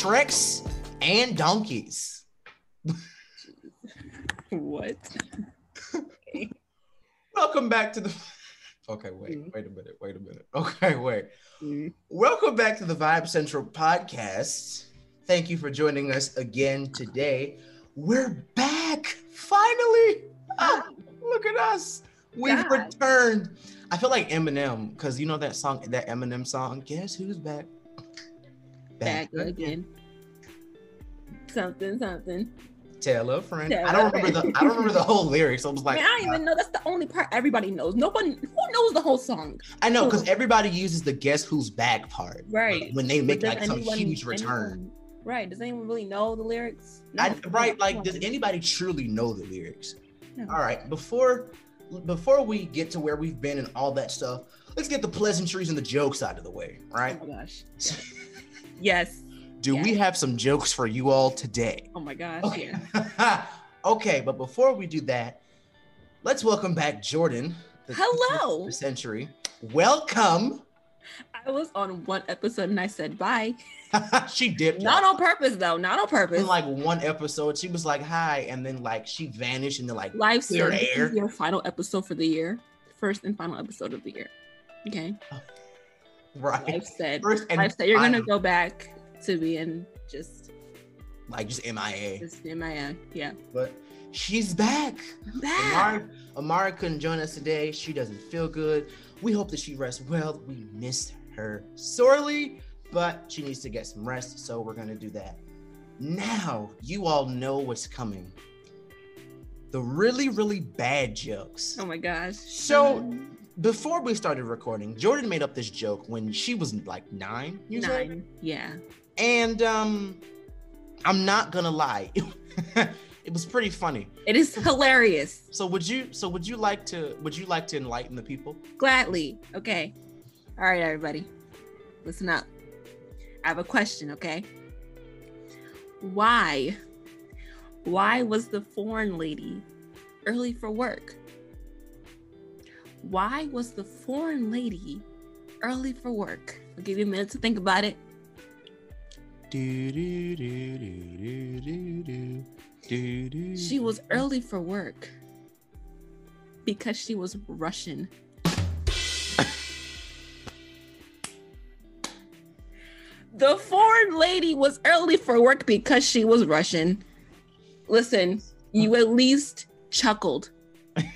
Shreks, and donkeys. What? Welcome back to the. Okay, wait, Mhm. wait a minute, wait a minute. Okay, wait. Mm. Welcome back to the Vibe Central podcast. Thank you for joining us again today. We're back finally. Ah, look at us. We've God. returned. I feel like Eminem because you know that song, that Eminem song. Guess who's back? Back again. Something, something. Tell a friend. Tell I don't remember the. I don't remember the whole lyrics. I was like, Man, I don't even know. That's the only part everybody knows. Nobody who knows the whole song. I know because everybody uses the "Guess who's back" part, Right. When they make like does some huge return. anyone- right. Does anyone really know the lyrics? No. I, right, like, does anybody truly know the lyrics? No. All right, before before we get to where we've been and all that stuff, let's get the pleasantries and the jokes out of the way, Oh right? my gosh. Yes. Do we have some jokes for you all today? Oh my gosh. Okay. Yeah. okay, but before we do that, let's welcome back Jordan. the Hello. century. Welcome. I was on one episode and I said bye. she did. Not on purpose though. Not on purpose. in like one episode, she was like hi, and then like she vanished, and then like Life clear air. your final episode for the year. First and final episode of the year. Okay. Oh. Right. Life said. First and Life said you're gonna go back to being just like just MIA. just uh, yeah. But she's back. I'm back. Amara, Amara couldn't join us today. She doesn't feel good. We hope that she rests well. We miss her sorely, but she needs to get some rest. So we're gonna do that. Now you all know what's coming. The really, really bad jokes. Oh my gosh. So before we started recording, Jordan made up this joke when she was like nine years old. nine. Yeah. And um I'm not gonna lie. it was pretty funny. It is hilarious. So would you so would you like to would you like to enlighten the people? Gladly. Okay. All right, everybody. Listen up. I have a question, okay? Why? Why was the foreign lady early for work? Why was the foreign lady early for work? I'll give you a minute to think about it. She was early for work because she was Russian. the foreign lady was early for work because she was Russian. Listen, you at least chuckled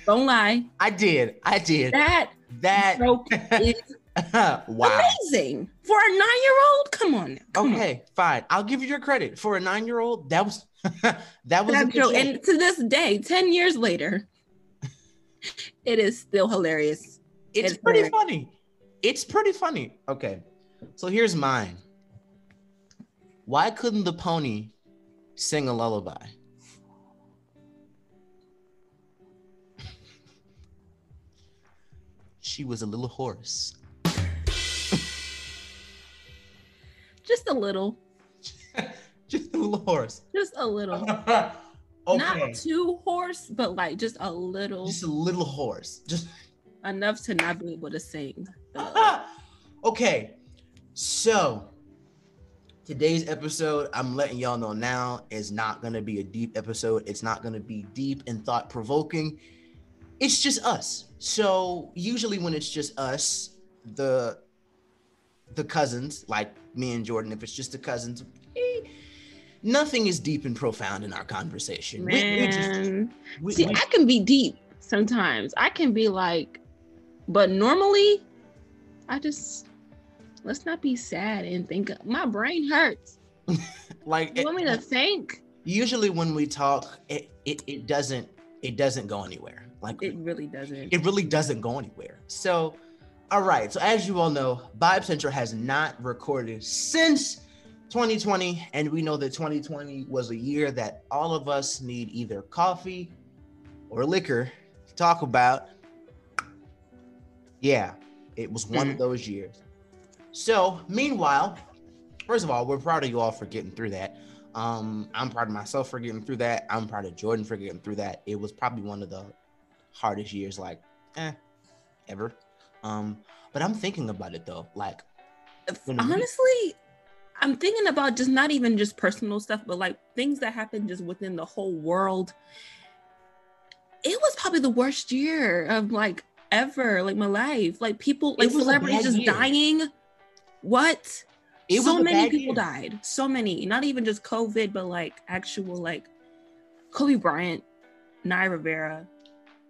don't lie. I did. I did. That That joke is wow. amazing for a nine-year-old. Come on. Come on. Okay, fine. I'll give you your credit. For a 9-year-old, that was that was That joke, joke. and to this day, ten years later, it is still hilarious. It's It's pretty very- funny. It's pretty funny. Okay. So here's mine. Why couldn't the pony sing a lullaby? She was a little horse. Just a little, Just a little horse. just a little. okay. Not too hoarse, but like just a little Just a little horse. Just enough to not be able to sing. okay. So today's episode, I'm letting y'all know now, is not gonna be a deep episode. It's not gonna be deep and thought provoking. It's just us. So usually when it's just us, the the cousins, like me and Jordan, if it's just the cousins, eh, nothing is deep and profound in our conversation. We- we just- Man, we- see, we- I can be deep sometimes. I can be like, but normally, I just let's not be sad and think. My brain hurts. like You want me to think? usually when we talk it, it it doesn't it doesn't go anywhere like It really doesn't. It really doesn't go anywhere so all right so as you all know vibe central has not recorded since 2020 and we know that 2020 was a year that all of us need either coffee or liquor to talk about yeah it was one of those years so meanwhile first of all we're proud of you all for getting through that um, I'm proud of myself for getting through that. I'm proud of Jordan for getting through that. It was probably one of the hardest years, like, eh, ever. Um, but I'm thinking about it though. Like, Honestly, I'm thinking about just not even just personal stuff, but like things that happen just within the whole world. It was probably the worst year of like ever, like my life. Like people, like It was a celebrities just year. dying. What? It so many people year. died. So many. Not even just COVID, but like actual like Kobe Bryant, Naya Rivera.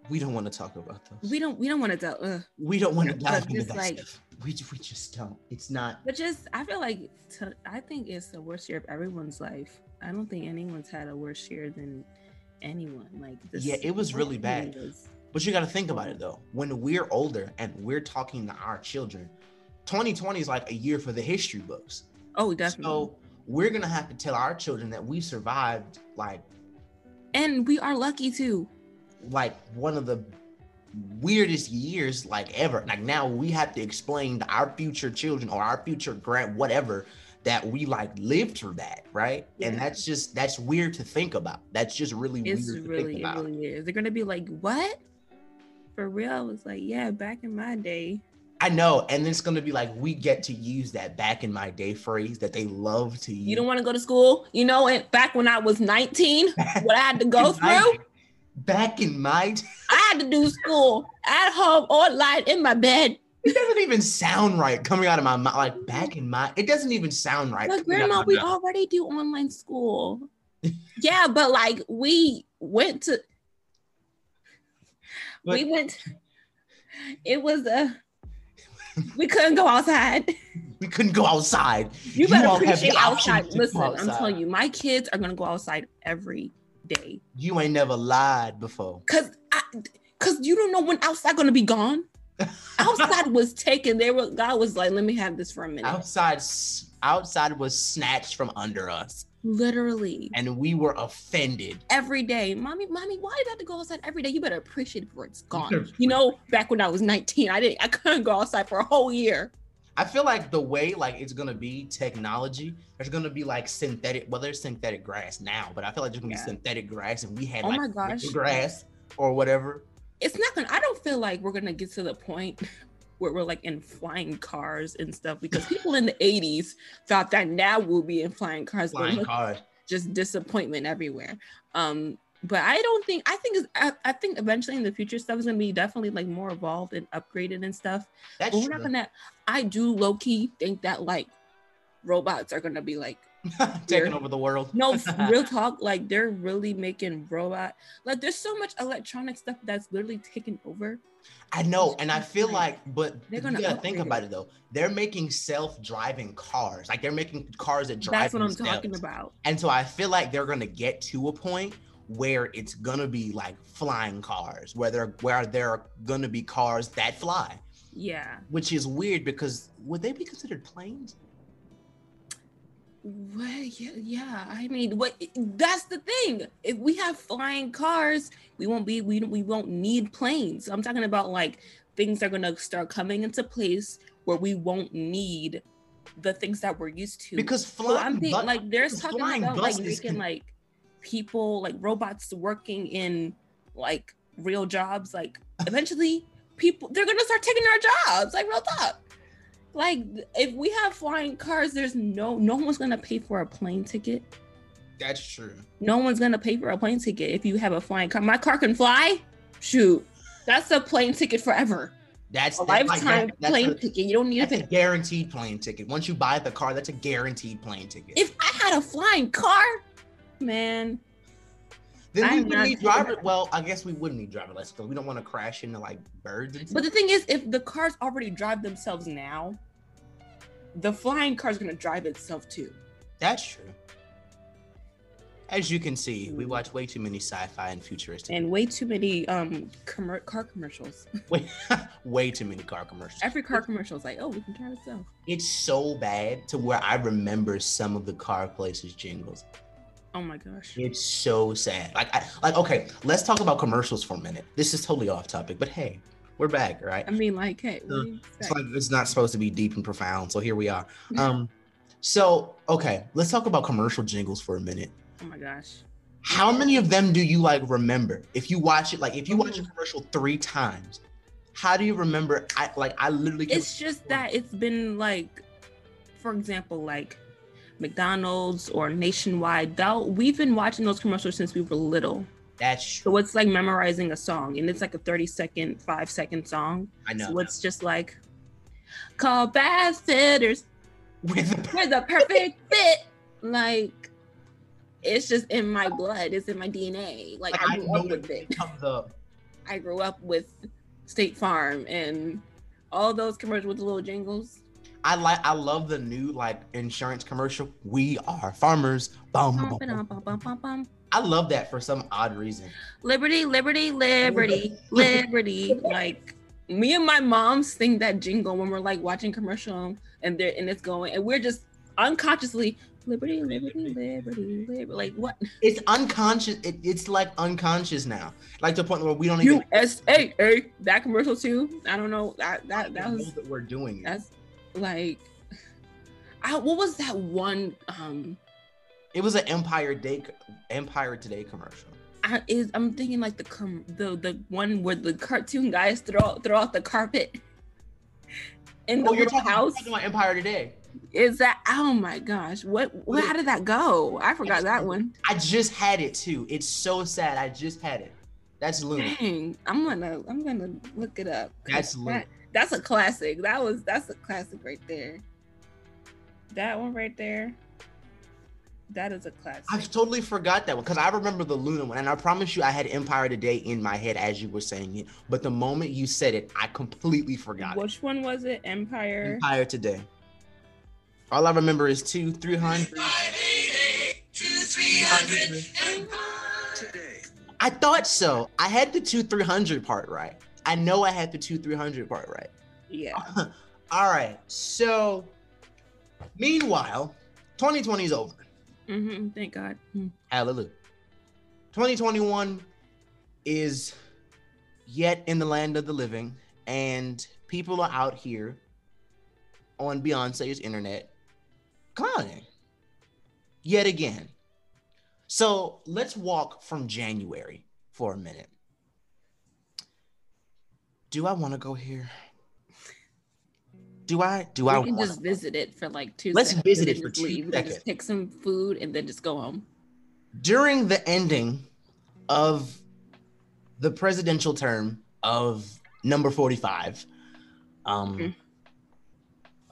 We don't want to talk about those. We don't we don't want to tell. Ugh. We don't want to dive into that like- stuff. We, we just don't. It's not. But just I feel like to, I think it's the worst year of everyone's life. I don't think anyone's had a worse year than anyone. Like this Yeah, it was really bad. was- But you got to think about it though. When we're older and we're talking to our children, 2020 is like a year for the history books. Oh, definitely. So we're gonna have to tell our children that we survived like and we are lucky too. Like one of the weirdest years like ever. Like now we have to explain to our future children or our future grand whatever that we like lived through that, right? And that's just that's weird to think about. That's just really It's weird to really, think it about. really is. They're gonna be like, "What?" For real? I was like, "Yeah, back in my day." I know, and it's gonna be like we get to use that back in my day phrase that they love to use. You don't want to go to school, you know? And back when I was 19, what I had to go through, back in my day. I had to do school at home or online in my bed. It doesn't even sound right coming out of my mouth. Like back in my, it doesn't even sound right. But coming out of grandma, we mouth. already do online school. yeah, but like we went to we But- went it was a we couldn't go outside. we couldn't go outside. You better the appreciate outside. Listen, I'm telling you, my kids are gonna go outside every day. You ain't never lied before. Cause I cause you don't know when outside gonna be gone. Outside was taken. They were God was like, let me have this for a minute. outside, outside was snatched from under us, Literally. and we were offended. every day. Mommy, mommy, why did I have to go outside every day? You better appreciate it before it's gone. You know, back when I was 19, I didn't I couldn't go outside for a whole year. I feel like the way like it's gonna be technology, there's gonna be like synthetic. Well, there's synthetic grass now, but I feel like there's gonna Yeah. be synthetic grass, and we had Oh like my gosh. grass or whatever. It's not gonna I don't feel like we're gonna get to the point where we're like in flying cars and stuff because people in the 80s thought that now we'll be in flying cars. Flying cars. just disappointment everywhere. Um, but I don't think I think I, I think eventually in the future stuff is gonna be definitely like more evolved and upgraded and stuff. That's But we're not true. gonna. I do low key think that like robots are gonna be like taking over the world. no real talk. Like they're really making robot. Like there's so much electronic stuff that's literally taken over. I know, and I feel like- but They're gonna gotta think about it though. They're making self-driving cars, like they're making cars that drive. That's what I'm themselves. talking about. And so I feel like they're gonna get to a point where it's gonna be like flying cars, where they're where there are gonna be cars that fly, Yeah. which is weird because would they be considered planes? Well, yeah, yeah. I mean, what? That's the thing. If we have flying cars, we won't be. We we won't need planes. I'm talking about like things are gonna start coming into place where we won't need the things that we're used to. Because So flying, I'm thinking like there's talking about like making can- like people like robots working in like real jobs. Like eventually people they're gonna start taking our jobs. Like real talk. Like if we have flying cars, there's no no one's gonna pay for a plane ticket. that's true. No one's gonna pay for a plane ticket if you have a flying car. My car can fly. Shoot, that's a plane ticket forever. That's A like lifetime that's plane a- ticket. You don't need to That's a pay. guaranteed plane ticket. Once you buy the car, that's a guaranteed plane ticket. If I had a flying car, man, then we I'm wouldn't need driver. that. Well, I guess we wouldn't need driver license because we don't want to crash into like birds and But the thing is, if the cars already drive themselves now, the flying car is going to drive itself too. That's true. As you can see, we watch way too many sci-fi and futuristic. And way too many um commer- car commercials. way, way too many car commercials. Every car commercial is like, oh, we can drive itself. It's so bad to where I remember some of the car places jingles. Oh my gosh. It's so sad. Like, I, like okay, let's talk about commercials for a minute. This is totally off topic, but hey, we're back, right? I mean, like, hey, what It's like it's not supposed to be deep and profound, so here we are. Um, so okay, let's talk about commercial jingles for a minute. oh my gosh. How many of them do you like remember? If you watch it, like if you watch a commercial three times, how do you remember? I like I literally It's just that it's been like, for example, like McDonald's or Nationwide, that we've been watching those commercials since we were little. That's true. So it's like memorizing a song, and it's like a 30 second, five second song. I know. So it's just like, call bath fitters. With the We're the perfect fit. Like, it's just in my blood. It's in my DNA. Like, I I grew know up it with it. comes up. I grew up with State Farm and all those commercials with the little jingles. I like I love the new like insurance commercial. We are farmers. Bum, bum, bum. I love that for some odd reason. Liberty, liberty, liberty, liberty. Like me and my mom sing that jingle when we're like watching commercial and they're and it's going and we're just unconsciously liberty, liberty, liberty, liberty. Like what? It's unconscious. It, it's like unconscious now. Like to the point where we don't even USA that commercial too. I don't know. That that that was that we're doing it. that's like I, what was that one um It was an Empire Day, Empire Today commercial. I, is I'm thinking like the com- the the one where the cartoon guys throw throw out the carpet in the Oh, you're talking, house. you're talking about Empire Today. Is that oh my gosh? What, what how did that go? I forgot that one. I just had it too. It's so sad. I just had it. That's Luna. Dang, I'm gonna I'm gonna look it up. That's Luna. that, that's a classic. That was that's a classic right there. That one right there. That is a classic. I totally forgot that one because I remember the Luna one, and I promise you, I had Empire Today in my head as you were saying it. But the moment you said it, I completely forgot. it. Which one was it? Empire. Empire Today. All I remember is two, three hundred. I thought so. I had the two, three hundred part right. I know I had the two, three hundred part right. Yeah. All right. So, meanwhile, 2020 is over. Mm-hmm, Thank God. Mm. Hallelujah. 2021 is yet in the land of the living, and people are out here on Beyonce's internet clowning yet again. So let's walk from January for a minute. Do I want to go here? Do I? Do I We can just visit it for like two. Let's seconds visit it for two leave. We seconds. Just pick some food and then just go home. during the ending of the presidential term of number 45 um Mhm.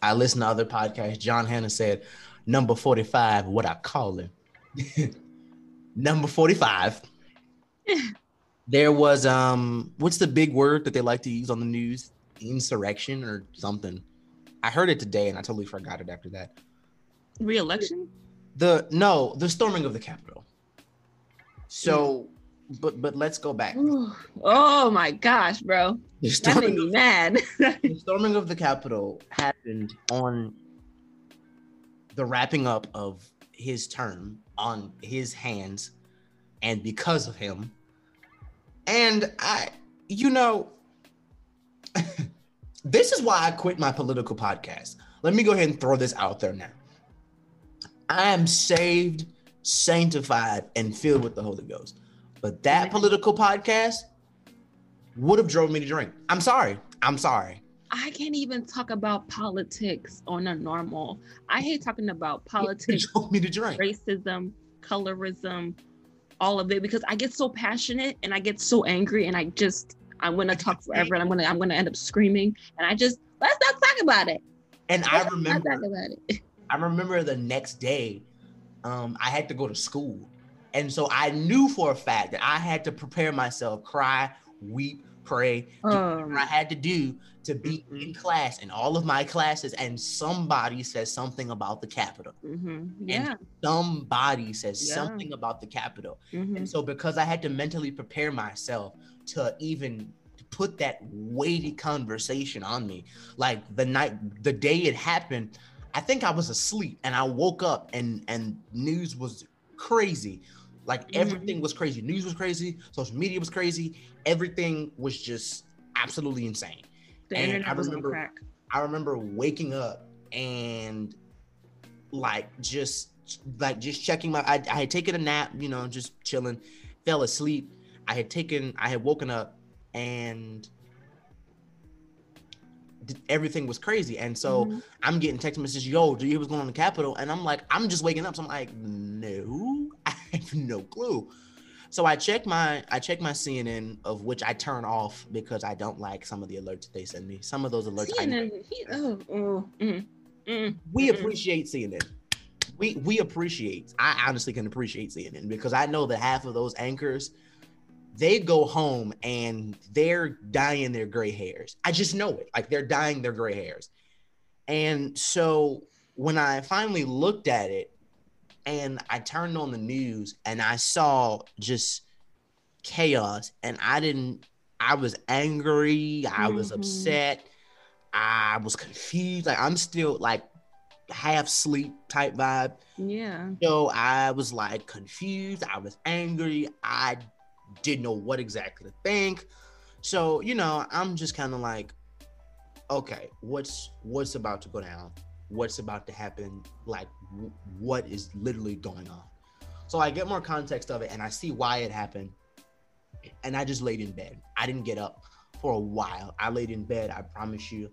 i listened to other podcasts john hanna said number 45 what i call him number 45 there was um what's the big word that they like to use on the news? Insurrection or something. I heard it today and i totally forgot it after that. Re-election. the no the storming of the capitol. So but but let's go back. Oh my gosh, bro. the That storming, made me mad. the storming of the capitol happened on the wrapping up of his term on his hands and because of him and i you know this is why i quit my political podcast. Let me go ahead and throw this out there now. I am saved sanctified and filled with the holy ghost. But that political podcast would have drove me to drink. I'm sorry. I'm sorry. I can't even talk about politics on a normal. I hate talking about it politics, drove me to drink. racism, colorism, all of it because I get so passionate and I get so angry and I just I'm gonna talk forever and I'm gonna I'm gonna end up screaming and I just let's not talk about it. and i Let's not remember about it. I remember the next day, um, I had to go to school. And so I knew for a fact that I had to prepare myself, cry, weep, pray, do whatever I Um, had to do to be Mhm. in class in all of my classes. And somebody says something about the Capitol. mhm, Yeah. Somebody says Yeah. something about the Capitol. mhm. And so because I had to mentally prepare myself to even put that weighty conversation on me, like the night, the day it happened, I think I was asleep and I woke up and and news was crazy. Like everything was crazy. News was crazy. Social media was crazy. Everything was just absolutely insane. The and internet I was on remember- crack. I remember waking up and like just like just checking my I, I had taken a nap, you know, just chilling, fell asleep. I had taken I had woken up and everything was crazy. And so Mhm. I'm getting text messages, yo, do you was going on the Capitol? And I'm like, I'm just waking up. So I'm like, no, I have no clue. So I check my I check my CNN, of which I turn off because I don't like some of the alerts they send me. Some of those alerts I CNN, he, oh, oh, mm, mm. we Mm-mm. appreciate CNN. We we appreciate. I honestly can appreciate CNN because I know that half of those anchors, they go home and they're dyeing their gray hairs. I just know it. Like they're dyeing their gray hairs. And so when I finally looked at it and I turned on the news and I saw just chaos and I didn't I was angry, I was Mhm. upset, I was confused. Like I'm still like half sleep type vibe. yeah. So I was like confused. I was angry. I didn't know what exactly to think. So you know, I'm just kind of like, okay, what's what's about to go down? What's about to happen? Like, what is literally going on? So I get more context of it, and I see why it happened. And I just laid in bed. I didn't get up for a while. I laid in bed. I promise you.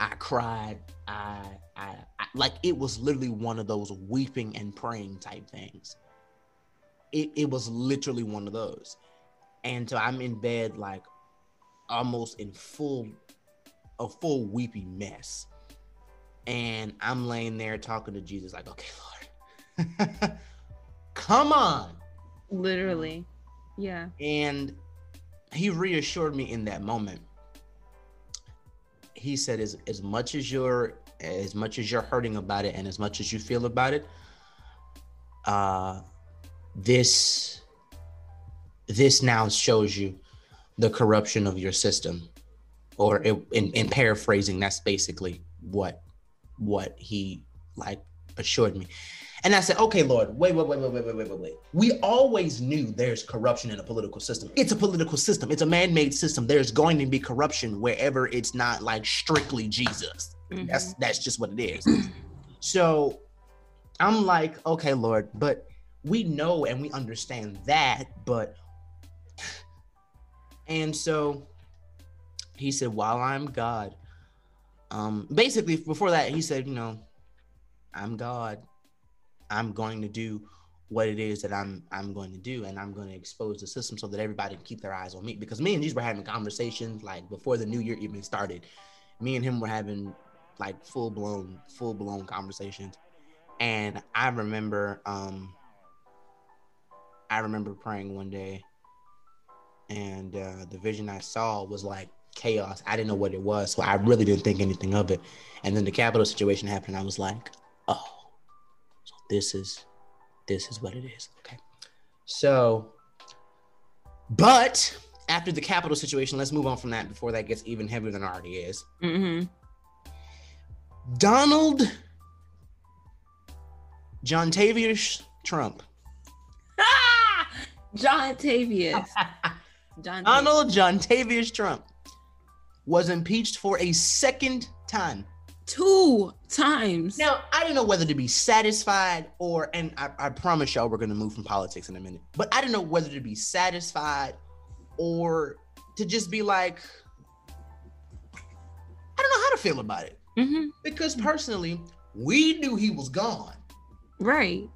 I cried. I, I, I like it was literally one of those weeping and praying type things. It, it was literally one of those. And so I'm in bed like almost in full a full weepy mess. And I'm laying there talking to Jesus, like, okay, Lord, come on. Literally. Yeah. And he reassured me in that moment. He said, as, as much as you're as much as you're hurting about it and as much as you feel about it, uh this this now shows you the corruption of your system. Or it, in, in paraphrasing, that's basically what what he like assured me. And I said, okay, Lord, wait, wait, wait, wait, wait, wait, wait, wait. We always knew there's corruption in a political system. It's a political system. It's a man-made system. There's going to be corruption wherever it's not like strictly Jesus. Mhm. That's that's just what it is. So I'm like, okay, Lord, but we know and we understand that, but and so he said, while I'm God, um, basically before that, he said, you know, I'm God. I'm going to do what it is that I'm I'm going to do, and I'm going to expose the system so that everybody can keep their eyes on me. Because me and these were having conversations like before the new year even started. Me and him were having like full blown, full blown conversations. And I remember um I remember praying one day and uh the vision I saw was like chaos. I didn't know what it was, so I really didn't think anything of it. And then the Capitol situation happened. I was like, oh, so this is this is what it is. Okay. So but after the Capitol situation, let's move on from that before that gets even heavier than it already is. Mhm. Donald John Tavius Trump. Ah! John Tavius. John Donald John Tavius Trump was impeached for a second time. two times. Now, I didn't know whether to be satisfied or, and I, I promise y'all we're going to move from politics in a minute, but I didn't know whether to be satisfied or to just be like, I don't know how to feel about it. Mhm. Because personally, we knew he was gone. Right.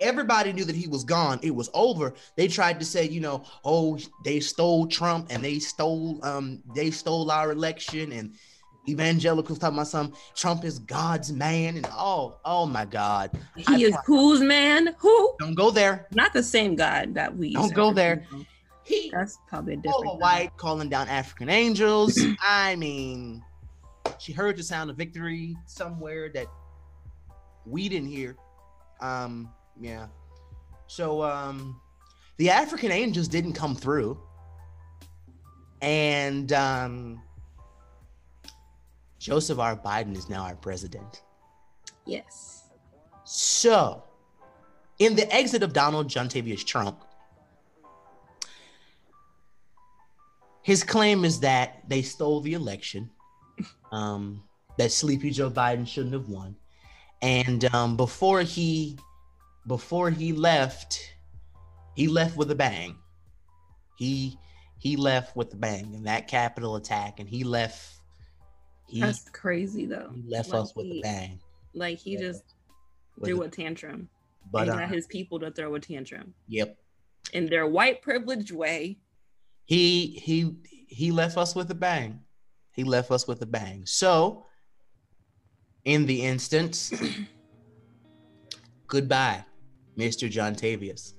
Everybody knew that he was gone. It was over. They tried to say, you know, oh, they stole Trump and they stole um they stole our election and evangelicals talking about some Trump is God's man and oh, oh my God. I He is pro- whose man? Who? Don't go there. Not the same God that we. Don't go there. He That's probably a different. white calling down African angels. I mean, she heard the sound of victory somewhere that we didn't hear. Um, yeah. So um the African angels didn't come through. And um Joseph R. Biden is now our president. Yes. So, in the exit of Donald John Tavius Trump, his claim is that they stole the election, um, that Sleepy Joe Biden shouldn't have won, and um, before he before he left, he left with a bang. He he left with a bang in that Capitol attack, and he left He, That's crazy though. he left Like us with he- a bang. Like he Yeah. just threw a- a tantrum. but and uh, got his people to throw a tantrum yep, in their white privileged way. he he he left us with a bang. He left us with a bang. So, in the instance, goodbye, Mr. John Tavius.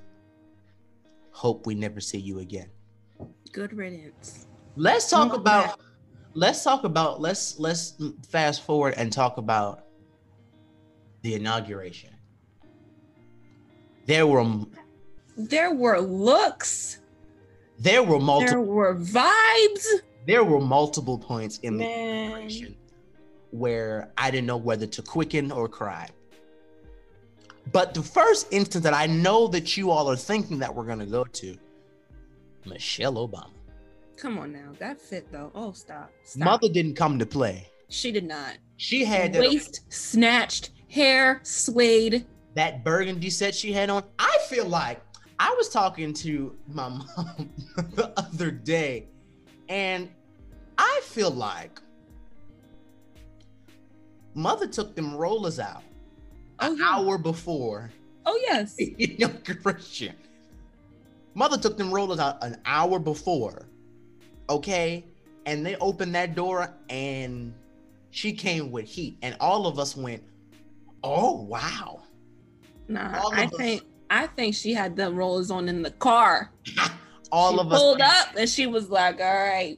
Hope we never see you again. Good riddance. Let's talk about let's talk about let's let's fast forward and talk about the inauguration. There were There were looks. there were multiple There were vibes. there were multiple points in the inauguration where I didn't know whether to quicken or cry. But the first instance that I know that you all are thinking that we're gonna go to, Michelle Obama. Come on now. That fit though. Oh, stop. Stop. Mother didn't come to play. She did not. She had that, Waist snatched, hair swayed. that burgundy set she had on. I feel like I was talking to my mom the other day, and I feel like mother took them rollers out Oh, an yeah. hour before Oh yes. inauguration. Mother took them rollers out an hour before, okay? And they opened that door and she came with heat. And all of us went, oh, wow. Nah, I us- think I think she had the rollers on in the car. All she of us pulled up and she was like, "All right,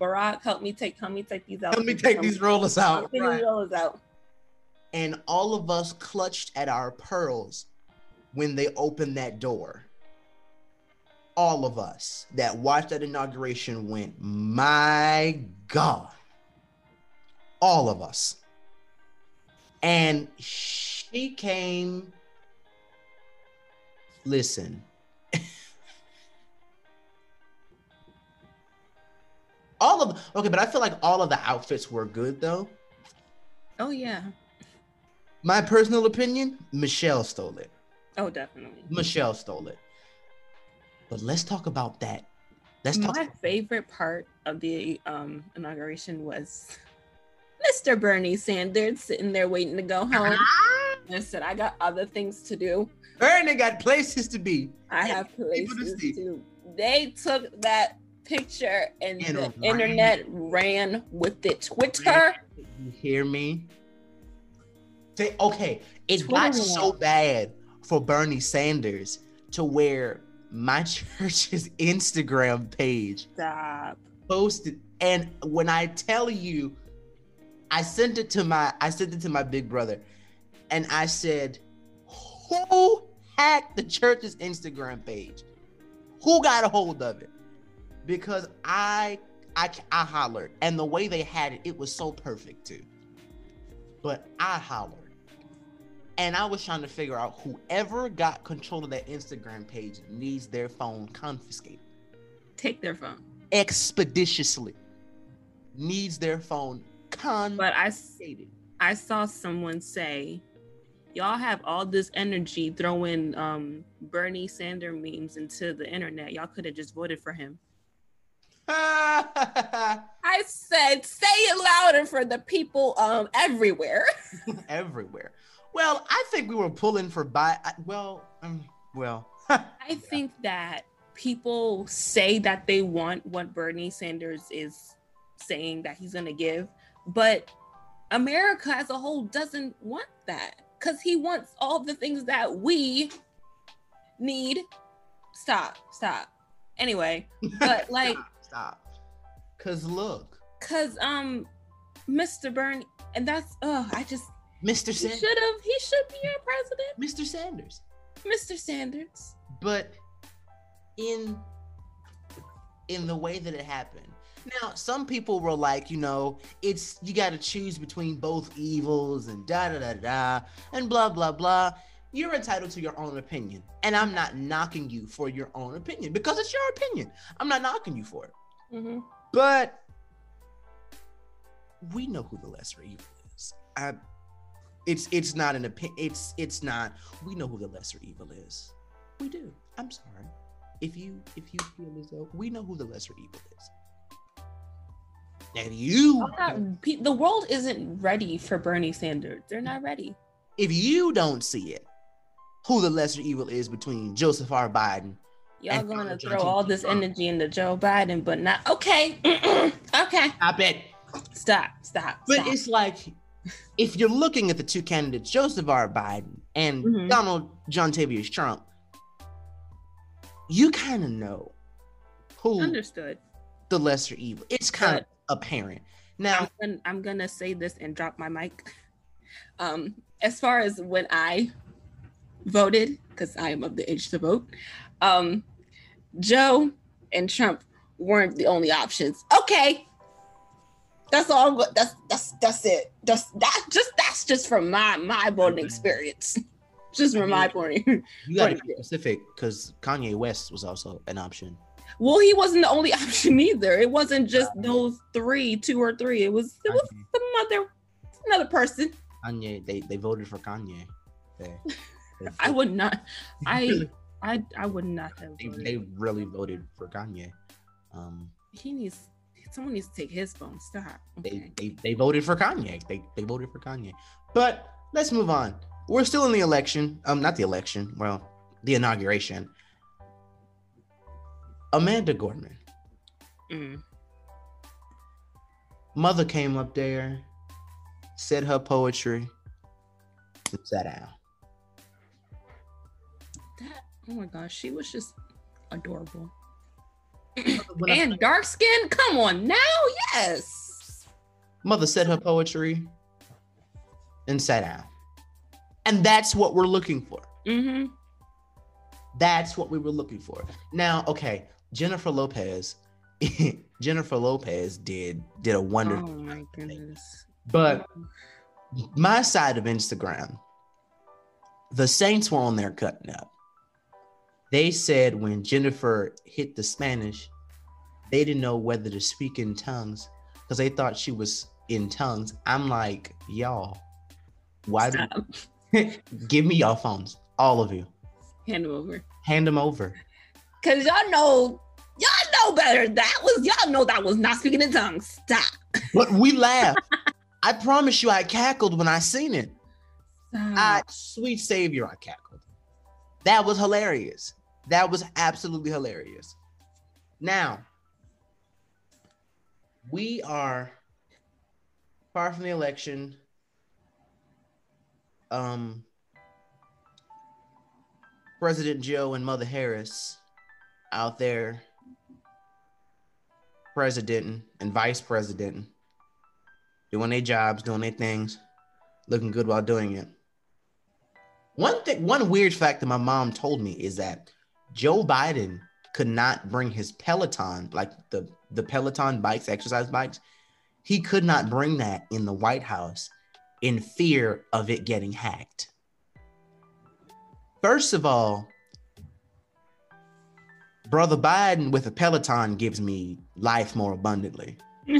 Barack, help me take help me take these out. Let me take these rollers Help out. me take Right. these rollers out." And all of us clutched at our pearls when they opened that door. All of us that watched that inauguration went, my God. All of us. And she came. Listen. all of okay, but I feel like all of the outfits were good though. Oh yeah. My personal opinion, Michelle stole it. Oh definitely. Michelle stole it. But let's talk about that. Let's talk. My favorite part of the um, inauguration was Mr. Bernie Sanders sitting there waiting to go home. Listen, I got other things to do. Bernie got places to be. I have to places see. to. They took that picture and, And the ran. internet ran with it. Twitter. You hear me? Say, okay, it got so bad for Bernie Sanders to where my church's Instagram page Stop. posted. And when i tell you i sent it to my i sent it to my big brother and i said who hacked the church's instagram page? Who got a hold of it? Because i i i hollered. And the way they had it it was so perfect too. But i hollered and i was trying to figure out whoever got control of that instagram page needs their phone confiscated Take their phone. expeditiously needs their phone But I, confiscated. I saw someone say, y'all have all this energy throwing um, Bernie Sanders memes into the internet. Y'all could have just voted for him. I said, say it louder for the people um, everywhere. Everywhere. Well, I think we were pulling for by. I- Well, um, well. I think that people say that they want what Bernie Sanders is saying that he's going to give, but America as a whole doesn't want that because he wants all the things that we need. Stop, stop. Anyway, but like, stop, stop. Cause look, cause um, Mr. Bernie, and that's oh, I just Mr. he Sanders, should have he should be our president, Mr. Sanders. Mr. Sanders. But in in the way that it happened. Now, some people were like, you know, it's you got to choose between both evils and da da da da and blah blah blah. You're entitled to your own opinion, and I'm not knocking you for your own opinion because it's your opinion. I'm not knocking you for it. Mm-hmm. But we know who the lesser evil is. I, it's it's not an opinion. It's it's not. We know who the lesser evil is. We do. I'm sorry. If you if you feel as though we know who the lesser evil is. And you, not- the world isn't ready for Bernie Sanders. They're not ready. if you don't see it, who the lesser evil is between Joseph R. Biden. Y'all gonna throw all this energy into Joe Biden, but not okay. okay, Stop it. stop, stop. But stop. it's like if you're looking at the two candidates, Joseph R. Biden and Mhm. Donald John Tavius Trump, you kind of know who understood. the lesser evil. It's kind of apparent. Now, I'm gonna, I'm gonna say this and drop my mic. Um, as far as when I voted, because I am of the age to vote, um, Joe and Trump weren't the only options. Okay, that's all. I'm That's that's that's it. That's that just that's just from my my voting experience. Just from my point. of view. you got to be specific because Kanye West was also an option. Well, he wasn't the only option either. It wasn't just those three, two or three. It was it was some other another person. Kanye they, they voted for Kanye. They, they I would not. I I I would not have. they, they really voted for Kanye. Um, he needs. Someone needs to take his phone. Stop. they, they they voted for Kanye. They they voted for Kanye. But let's move on. We're still in the election. Um, not the election. Well, the inauguration. Amanda Gorman, Mm. mother came up there, said her poetry, and sat down. That. Oh my gosh, she was just adorable. And dark skin. Come on now. Yes. mother said her poetry and sat down. And that's what we're looking for. Mm-hmm. That's what we were looking for. Now, okay, Jennifer Lopez, Jennifer Lopez did did a wonderful. Oh my goodness. But my side of Instagram, the Saints were on there cutting up. They said when Jennifer hit the Spanish, they didn't know whether to speak in tongues because they thought she was in tongues. I'm like, y'all, why do give me y'all phones, all of you, Hand them over. hand them over. Cause y'all know, y'all know better. That was y'all know that was not speaking in tongues. Stop. But we laughed. I promise you, I cackled when I seen it. I, sweet savior, I cackled. That was hilarious. That was absolutely hilarious. Now, we are far from the election. Um, President Joe and Mother Harris out there, president and vice president, doing their jobs, doing their things, looking good while doing it. One thing, one weird fact that my mom told me is that Joe Biden could not bring his Peloton, like the the Peloton bikes, exercise bikes, he could not bring that in the White House in fear of it getting hacked. First of all, brother Biden with a Peloton gives me life more abundantly.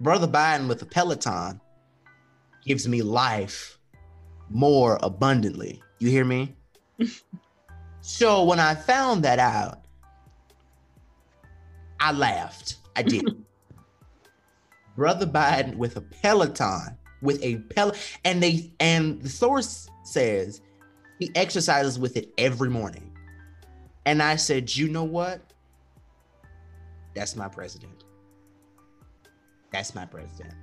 brother Biden with a Peloton gives me life more abundantly. You hear me? so when I found that out, I laughed. I did. brother Biden with a Peloton, with a Pel, and they and the source says he exercises with it every morning. And I said, you know what? That's my president. That's my president.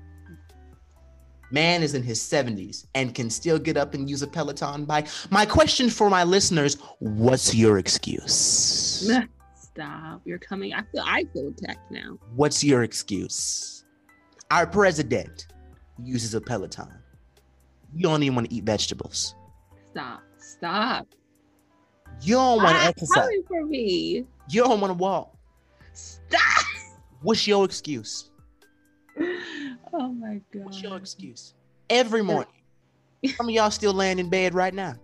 Man is in his 70s and can still get up and use a Peloton bike. My question for my listeners what's your excuse? Stop. You're coming. I feel I feel attacked now. What's your excuse? Our president uses a Peloton. You don't even want to eat vegetables. Stop. Stop. You don't want to exercise. for me. You don't want to walk. Stop. What's your excuse? Oh my god. What's your excuse? Every morning. Some of y'all still laying in bed right now.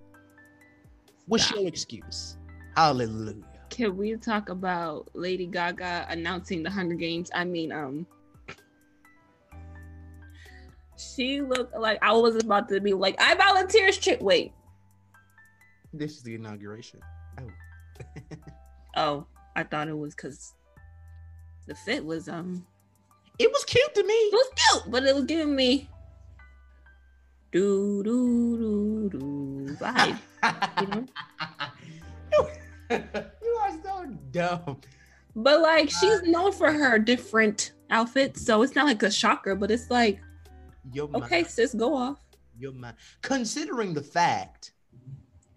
What's Stop. your excuse? Hallelujah. Can we talk about Lady Gaga announcing the Hunger Games? I mean, um, she looked like I was about to be like, I volunteer. Shit. Wait. This is the inauguration. Oh. Oh, I thought it was because the fit was um It was cute to me. it was cute, but it was giving me do do do do vibe. you know? you are so dumb. But like she's uh, known for her different outfits, so it's not like a shocker, but it's like, Your okay, mind, sis, go off. your mind. Considering the fact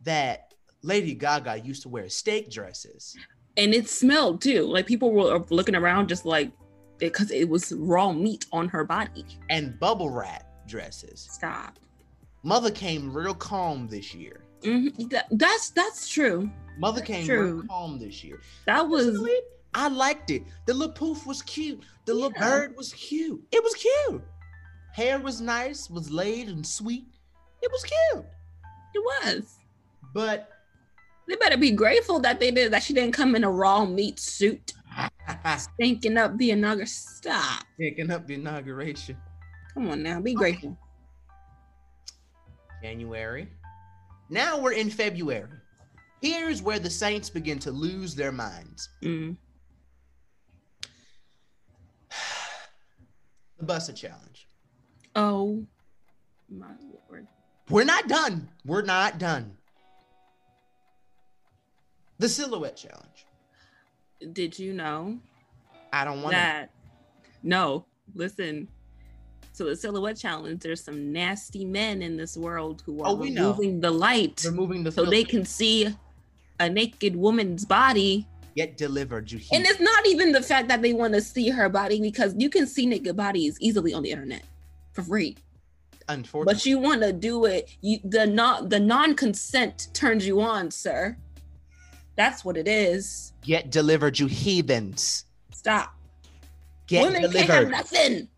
that Lady Gaga used to wear steak dresses. And it smelled too. Like people were looking around just like because it was raw meat on her body. and bubble wrap dresses. Stop. Mother came real calm this year. Mhm. That- that's that's true. Mother That's came true. real calm this year. That was Personally, I liked it. The little poof was cute. The little Yeah. bird was cute. It was cute. Hair was nice, was laid and sweet. It was cute. it was. But They better be grateful that they did that she didn't come in a raw meat suit, stinking up the inauguration. Stop. picking up the inauguration. Come on now, be Okay. grateful. January. Now we're in February. Here's where the Saints begin to lose their minds. Mm. The Buss It Challenge. Oh my lord. We're not done. We're not done. The Silhouette Challenge. Did you know I don't want that? No, listen. So the silhouette challenge, there's some nasty men in this world who oh, are Oh, we know. removing the light Removing the so they can see a naked woman's body. get delivered. You And it's not even the fact that they want to see her body because you can see naked bodies easily on the internet for free. Unfortunately, But you want to do it. You the not the non-consent turns you on, sir. That's what it is. get delivered. You heathens. Stop. Get Women can't have delivered. nothing.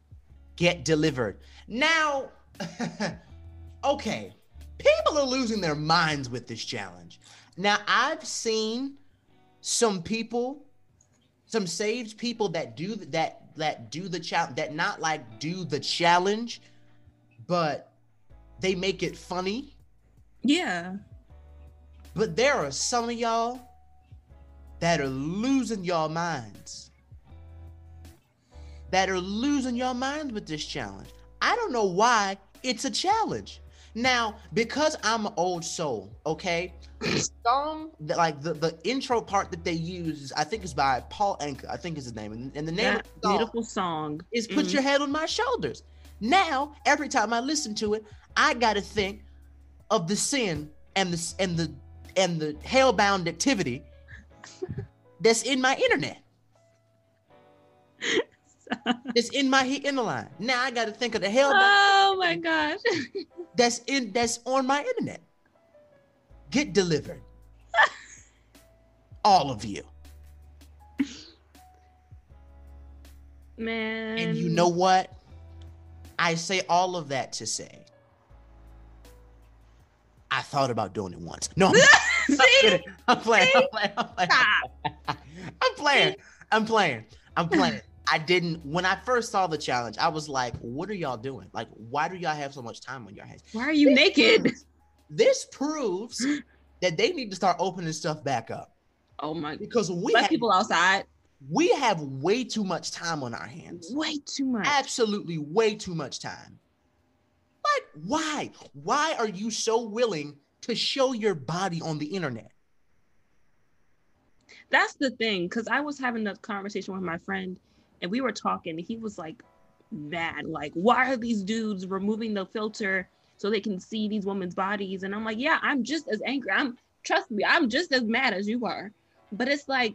Get delivered. Now, okay, people are losing their minds with this challenge. Now, I've seen some people, some saved people that do that that do the challenge that not like do the challenge, but they make it funny. Yeah. But there are some of y'all that are losing y'all minds. That are losing your mind with this challenge. I don't know why it's a challenge. Now, because I'm an old soul, okay, the song that like the, the intro part that they use, is, I think is by Paul Anka, I think is his name. And, and the name That of the song beautiful song. is Put Mhm. Your Head on My Shoulders. Now, every time I listen to it, I gotta think of the sin and the and the and the hellbound activity that's in my internet. That's in my heat inner line. Now I gotta think of the hell. Oh my gosh. that's in that's on my internet. Get delivered. All of you. Man. And you know what? I say all of that to say I thought about doing it once. No, I'm, I'm See? kidding. I'm playing. I'm playing. I'm playing. I'm playing. I'm playing. I'm playing. I didn't when I first saw the challenge, I was like, what are y'all doing? Like, why do y'all have so much time on your hands? Why are you naked? This proves that they need to start opening stuff back up Oh my because we have, people outside. we have way too much time on our hands. Way too much. absolutely way too much time. Like, why? Why are you so willing to show your body on the internet? That's the thing, because I was having a conversation with my friend and we were talking, he was like mad. Like, why are these dudes removing the filter so they can see these women's bodies? And I'm like, yeah, I'm just as angry. I'm trust me, I'm just as mad as you are. But it's like,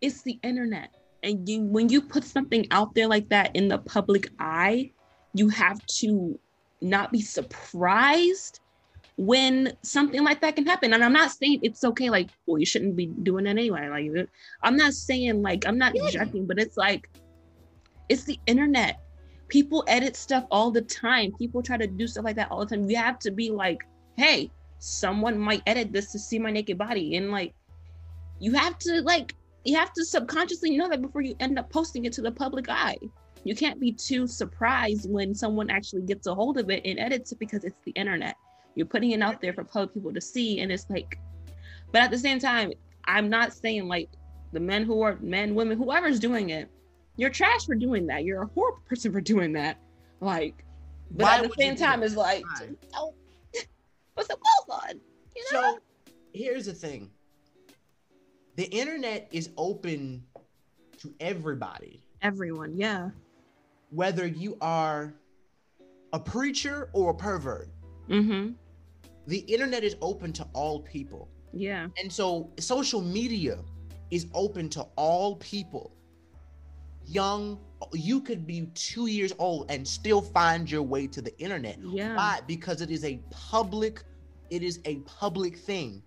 it's the internet. And you when you put something out there like that in the public eye, you have to not be surprised when something like that can happen. And I'm not saying it's okay, like, well, you shouldn't be doing that anyway. Like, I'm not saying like I'm not Yeah. judging, but it's like it's the internet. People edit stuff all the time. People try to do stuff like that all the time. You have to be like, hey, someone might edit this to see my naked body. And like you have to like you have to subconsciously know that before you end up posting it to the public eye. You can't be too surprised when someone actually gets a hold of it and edits it because it's the internet. You're putting it out there for public people to see, and it's like, but at the same time, I'm not saying like the men who are men, women, whoever's doing it, you're trash for doing that. You're a horrible person for doing that. Like, but Why at the same time, it's like, oh, put some clothes on. You know? So here's the thing. The internet is open to everybody, Everyone, yeah. whether you are a preacher or a pervert. Mm-hmm. The internet is open to all people. Yeah. And so social media is open to all people. Young, you could be two years old and still find your way to the internet. Yeah. Why? Because it is a public, it is a public thing.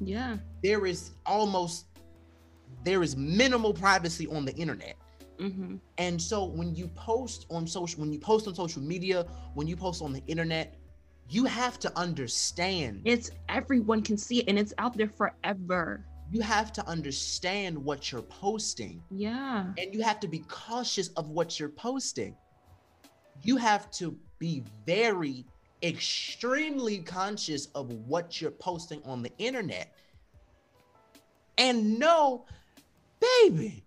Yeah. There is almost there is minimal privacy on the internet. Mm-hmm. And so when you post on social when you post on social media, when you post on the internet, you have to understand It's everyone can see it and it's out there forever. you have to understand what you're posting Yeah. and you have to be cautious of what you're posting you have to be very extremely conscious of what you're posting on the internet and know baby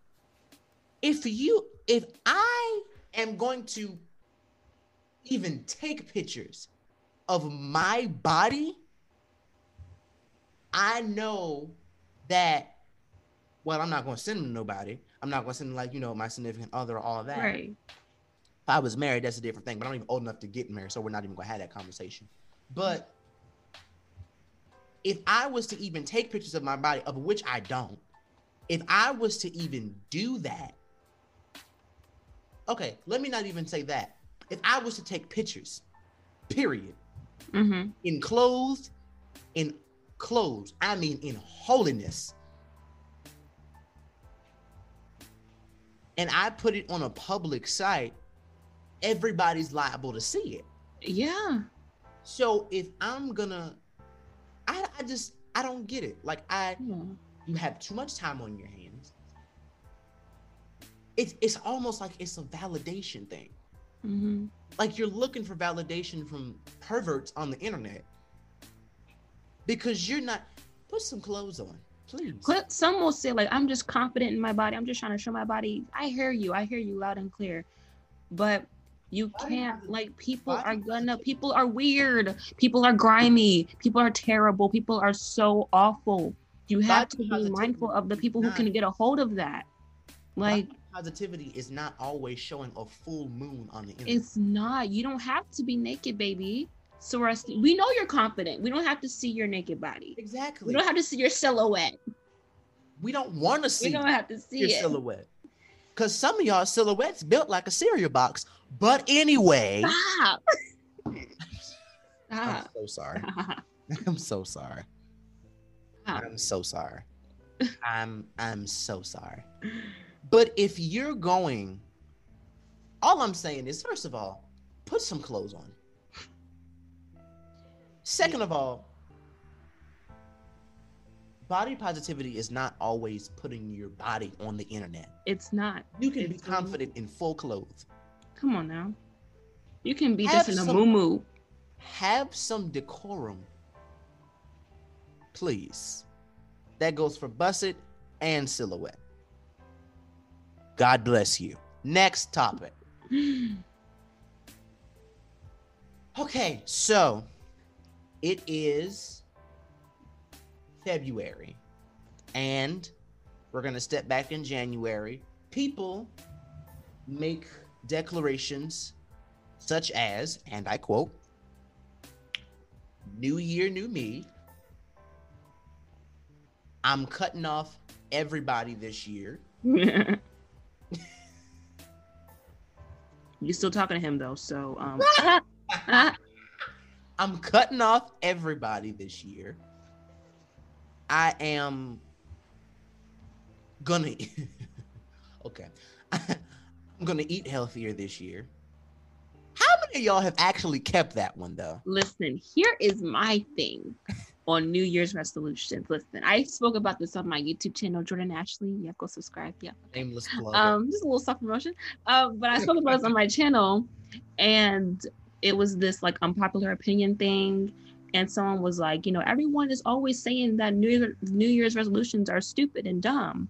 if you if i am going to even take pictures of my body i know that well i'm not going to send them to nobody i'm not going to send them like you know my significant other or all that Right. if I was married, that's a different thing. But I'm not even old enough to get married, so we're not even gonna have that conversation. But if I was to even take pictures of my body, of which I don't, if I was to even do that, okay, let me not even say that. If I was to take pictures, period, Mm-hmm. in clothes, in clothes, I mean in holiness, and I put it on a public site, everybody's liable to see it. Yeah. So if I'm gonna, I, I just I don't get it. Like I, Yeah. you have too much time on your hands. It's it's almost like it's a validation thing. Mm-hmm. Like you're looking for validation from perverts on the internet because you're not. Put some clothes on, please. Some will say like I'm just confident in my body. I'm just trying to show my body. I hear you. I hear you loud and clear. But you can't like people are gonna people are weird. People are grimy. People are terrible. People are so awful. You have to be mindful of the people who can get a hold of that. Like positivity is not always showing a full moon on the internet. it's not. You don't have to be naked, baby. So we know you're confident. We don't have to see your naked body. exactly. We don't have to see your silhouette. we don't want to see We don't have to see your it. silhouette. Cause some of y'all silhouettes built like a cereal box. But anyway, Stop. I'm so sorry. I'm so sorry. Stop. I'm so sorry. I'm I'm so sorry. But if you're going, all I'm saying is, first of all, put some clothes on. Second of all, body positivity is not always putting your body on the internet. It's not. You can be It's really- confident in full clothes. Come on now. You can be Have just in a moo Have some decorum. Please. That goes for Buss It and silhouette. God bless you. Next topic. Okay, so it is February, and we're going to step back in January. People make declarations such as, and I quote, New Year, New Me. I'm cutting off everybody this year. you still talking to him though, so um I'm cutting off everybody this year. I am gonna okay. I'm gonna eat healthier this year. How many of y'all have actually kept that one though? listen, here is my thing on New Year's resolutions. Listen, I spoke about this on my YouTube channel, Jordan Ashley. Yeah, go subscribe. Yeah. Nameless plug. um just a little self promotion um but i spoke about this on my channel and it was this like unpopular opinion thing and someone was like you know everyone is always saying that new, Year- new year's resolutions are stupid and dumb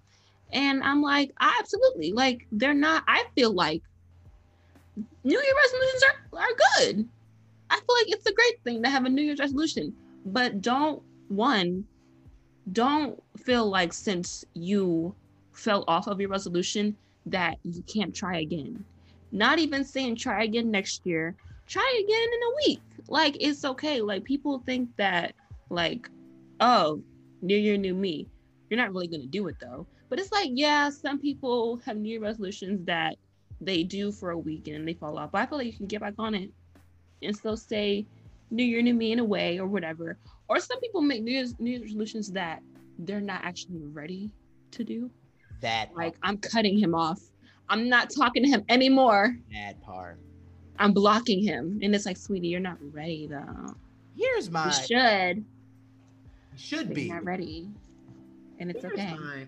And I'm like, absolutely. Like they're not, I feel like New Year resolutions are, are good. I feel like it's a great thing to have a New Year's resolution. But don't one, don't feel like since you fell off of your resolution that you can't try again. Not even saying try again next year. Try again in a week. Like it's okay. Like people think that like, oh, new year, new me. You're not really gonna do it though. But it's like, yeah, some people have new year resolutions that they do for a week and they fall off. But I feel like you can get back on it and still say new year, new me in a way or whatever. Or some people make new year's new year's resolutions that they're not actually ready to do. That Like I'm cutting him off. I'm not talking to him anymore. that part. I'm blocking him. And it's like, sweetie, you're not ready though. Here's my You should, should be not ready. And it's Here's okay. my-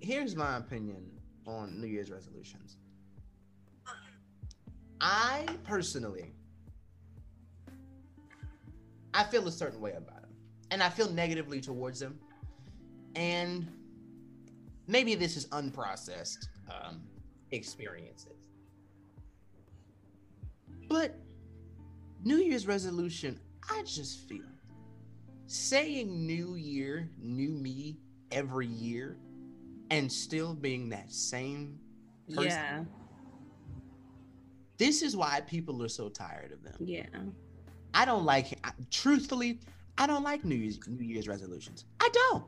here's my opinion on New Year's resolutions. I personally, I feel a certain way about them, and I feel negatively towards them, and maybe this is unprocessed um, experiences. But New Year's resolution, I just feel saying New Year, New Me every year, and still being that same person. Yeah. This is why people are so tired of them. Yeah. I don't like. Truthfully, I don't like New Year's New Year's resolutions. I don't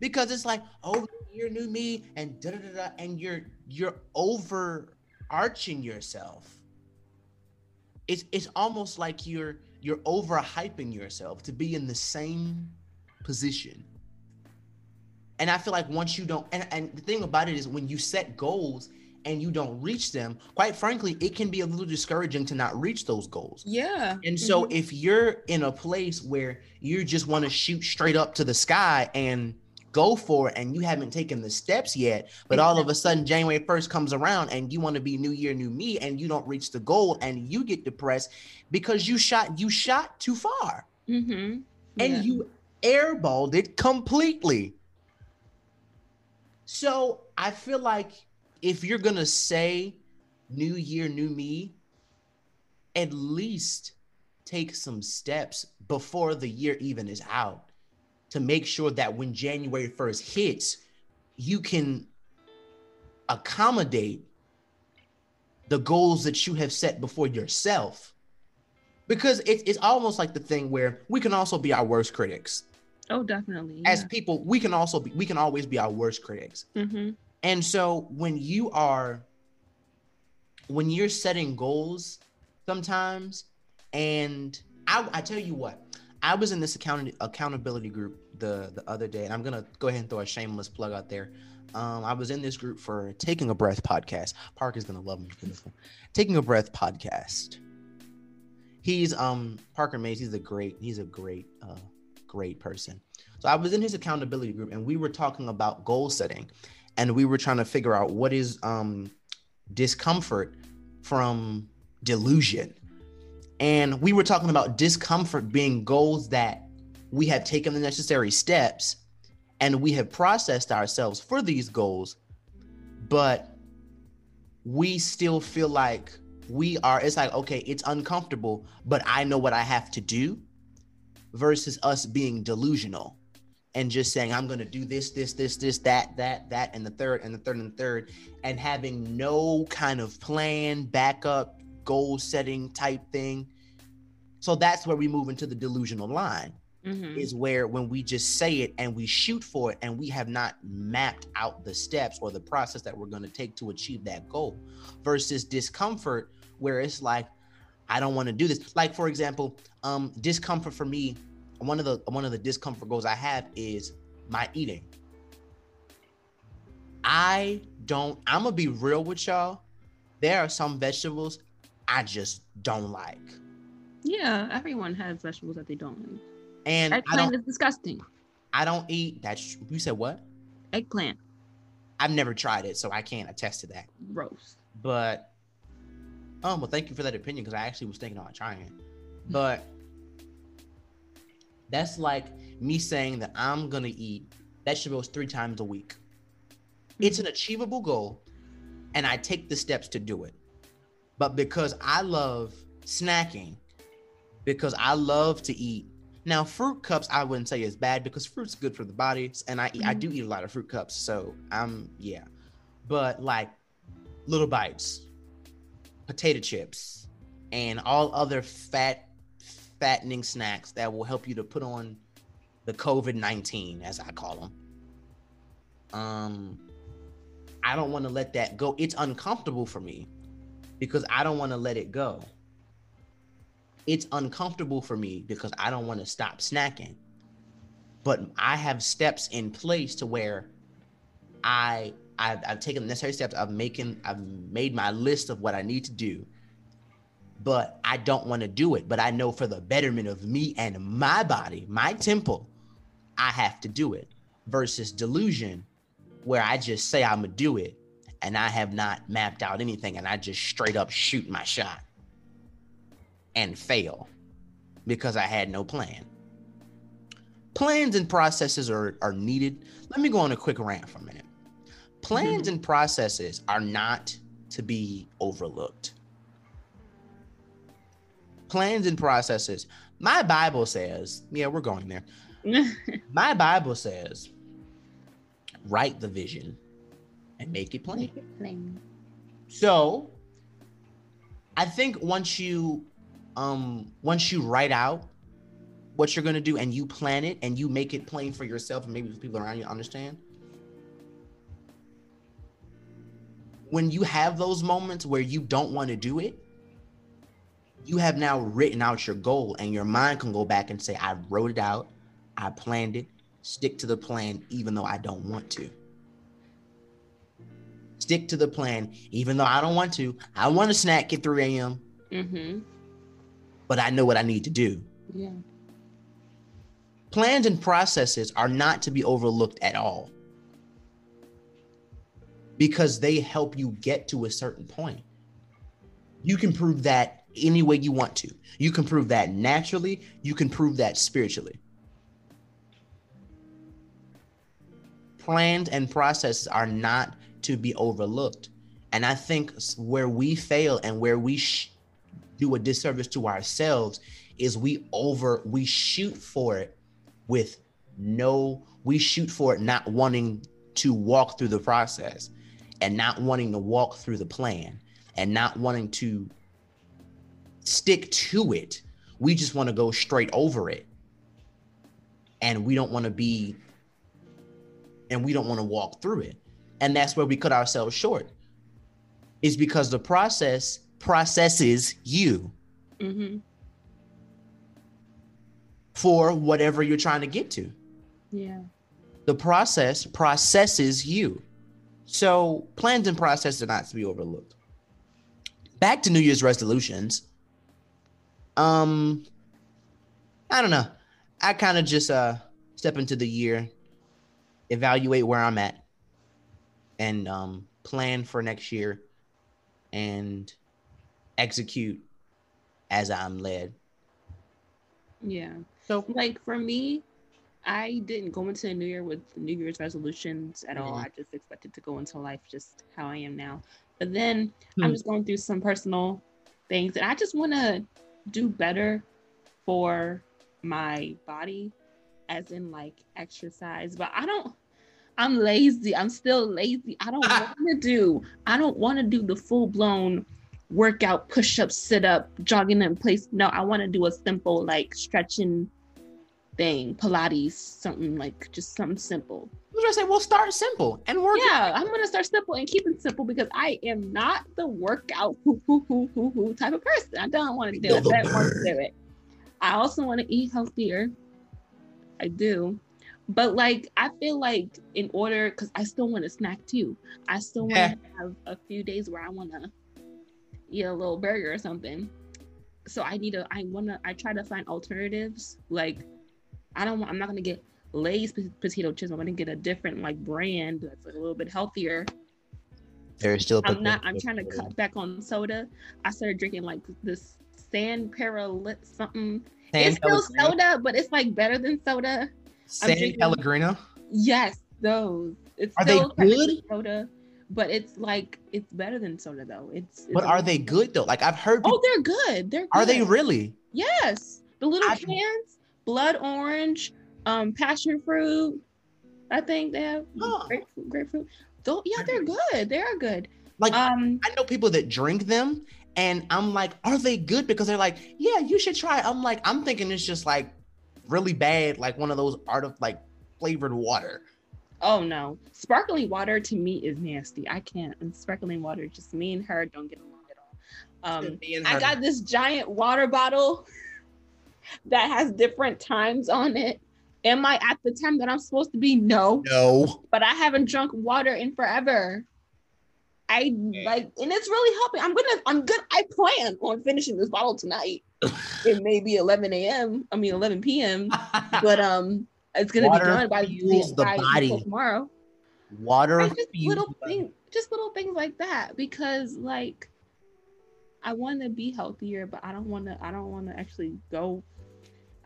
because it's like, oh, year, new me, and da da da da, and you're you're overarching yourself. It's it's almost like you're you're overhyping yourself to be in the same position. And I feel like once you don't, and, and the thing about it is when you set goals and you don't reach them, quite frankly, it can be a little discouraging to not reach those goals. Yeah. And so Mhm. if you're in a place where you just want to shoot straight up to the sky and go for it and you haven't taken the steps yet, but all of a sudden January 1st comes around and you want to be new year, new me, and you don't reach the goal and you get depressed because you shot you shot too far Mm-hmm. and you airballed it completely. So I feel like if you're gonna say new year, new me, at least take some steps before the year even is out to make sure that when January 1st hits, you can accommodate the goals that you have set before yourself. Because it's, it's almost like the thing where we can also be our worst critics. Oh, definitely. As people, we can also be, we can always be our worst critics. mm-hmm. And so when you are when you're setting goals sometimes and I, I tell you what, I was in this account accountability group the the other day, and I'm gonna go ahead and throw a shameless plug out there. Um, I was in this group for Taking a Breath podcast. Park is gonna love me for this one. Taking a Breath podcast. He's um Parker Mays. He's a great. He's a great uh great person. So I was in his accountability group, and we were talking about goal setting, and we were trying to figure out what is um discomfort from delusion. And we were talking about discomfort being goals that we have taken the necessary steps and we have processed ourselves for these goals, but we still feel like we are, it's like, okay, it's uncomfortable, but I know what I have to do versus us being delusional and just saying, I'm going to do this, this, this, this, that, that, that, and the third, and the third, and the third, and having no kind of plan, backup, goal setting type thing. So that's where we move into the delusional line Mm-hmm. is where when we just say it and we shoot for it and we have not mapped out the steps or the process that we're going to take to achieve that goal versus discomfort where it's like I don't want to do this. Like for example, um discomfort for me, one of the one of the discomfort goals I have is my eating. I don't I'm to be real with y'all. There are some vegetables I just don't like. Yeah, everyone has vegetables that they don't like. And I Eggplant is disgusting. I don't eat that's you said what? Eggplant, I've never tried it, so I can't attest to that. gross. But um, well, thank you for that opinion because I actually was thinking about trying it. But that's like me saying that I'm gonna eat vegetables three times a week. It's an achievable goal, and I take the steps to do it. But because I love snacking, because I love to eat. Now, fruit cups I wouldn't say is bad because fruit's good for the body, and I I do mm-hmm. eat a lot of fruit cups, so I'm yeah. But like little bites, potato chips, and all other fat fattening snacks that will help you to put on the COVID nineteen, as I call them. Um, I don't want to let that go. It's uncomfortable for me because I don't want to let it go. It's uncomfortable for me because I don't want to stop snacking. But I have steps in place to where I I've, I've taken the necessary steps. I've making I've made my list of what I need to do. But I don't want to do it. But I know for the betterment of me and my body, my temple, I have to do it. Versus delusion, where I just say I'm gonna do it and I have not mapped out anything and I just straight up shoot my shot and fail because I had no plan. Plans and processes are, are needed. Let me go on a quick rant for a minute. Plans mm-hmm. and processes are not to be overlooked. Plans and processes. My Bible says, yeah, we're going there. my Bible says, write the vision and make it plain. Make it plain. So I think once you um once you write out what you're gonna do and you plan it and you make it plain for yourself and maybe for people around you understand. When you have those moments where you don't want to do it, you have now written out your goal and your mind can go back and say, I wrote it out, I planned it, stick to the plan, even though I don't want to stick to the plan, even though I don't want to. I want to snack at 3 a.m. Mm-hmm. But I know what I need to do. Yeah. Plans and processes are not to be overlooked at all because they help you get to a certain point. You can prove that any way you want to. You can prove that naturally, you can prove that spiritually. Plans and processes are not to be overlooked. And I think where we fail and where we sh- do a disservice to ourselves is we over we shoot for it with no we shoot for it not wanting to walk through the process and not wanting to walk through the plan and not wanting to stick to it. We just want to go straight over it. And we don't want to be and we don't want to walk through it. And that's where we cut ourselves short. Is because the process processes you. Mm-hmm. for whatever you're trying to get to. Yeah. The process processes you. So plans and processes are not to be overlooked. Back to new year's resolutions um i don't know i kind of just uh step into the year evaluate where i'm at and um, plan for next year and execute as I'm led. Yeah. So, like for me, I didn't go into the new year with New Year's resolutions at all. Mm-hmm. I just expected to go into life just how I am now. But then mm-hmm. I'm just going through some personal things, and I just want to do better for my body, as in like exercise. But I don't. I'm lazy. I'm still lazy. I don't want to do. I don't want to do the full blown workout, push up, sit up, jogging in place. No, I want to do a simple like stretching thing, Pilates, something like just something simple. I was gonna say, well, start simple and work. Yeah, I'm gonna start simple and keep it simple because I am not the workout hoo, hoo, hoo, hoo, hoo type of person. I don't want to do it. I want to do it. I also want to eat healthier. I do but like I feel like in order because I still want to snack too. I still want to yeah. have a few days where I want to eat a little burger or something. So I need to. I want to. I try to find alternatives. Like I don't. I'm not gonna get Lay's potato chips. I'm gonna get a different like brand that's like a little bit healthier. There's still. I'm not. I'm trying to cut back on soda. I started drinking like this San Paralit something. San it's still soda, but it's like better than soda. San Pellegrino. Yes, those. it's Are they still technically good? soda, but it's like it's better than soda though. It's, it's But are they good though? Like I've heard. Oh, they're good. They're good. are they really? Yes, the little I- cans, blood orange, um, passion fruit. I think they have Huh. grapefruit. Grapefruit. Though, yeah, they're good. They are good. Like Um, I know people that drink them, and I'm like, are they good? Because they're like, yeah, you should try. it." I'm like, I'm thinking it's just like really bad, like one of those art of like flavored water. oh no, sparkling water to me is nasty. I can't. And sparkling water, just me and her don't get along at all. Um, I got this giant water bottle that has different times on it. Am I at the time that I'm supposed to be? No. no. But I haven't drunk water in forever. I like, and it's really helping. I'm gonna, I'm good. I plan on finishing this bottle tonight. it may be 11 a.m. I mean 11 p.m. But um, it's gonna Water be done by the by body. tomorrow. Water. I just little things, just little things like that because like I want to be healthier, but I don't want to. I don't want to actually go.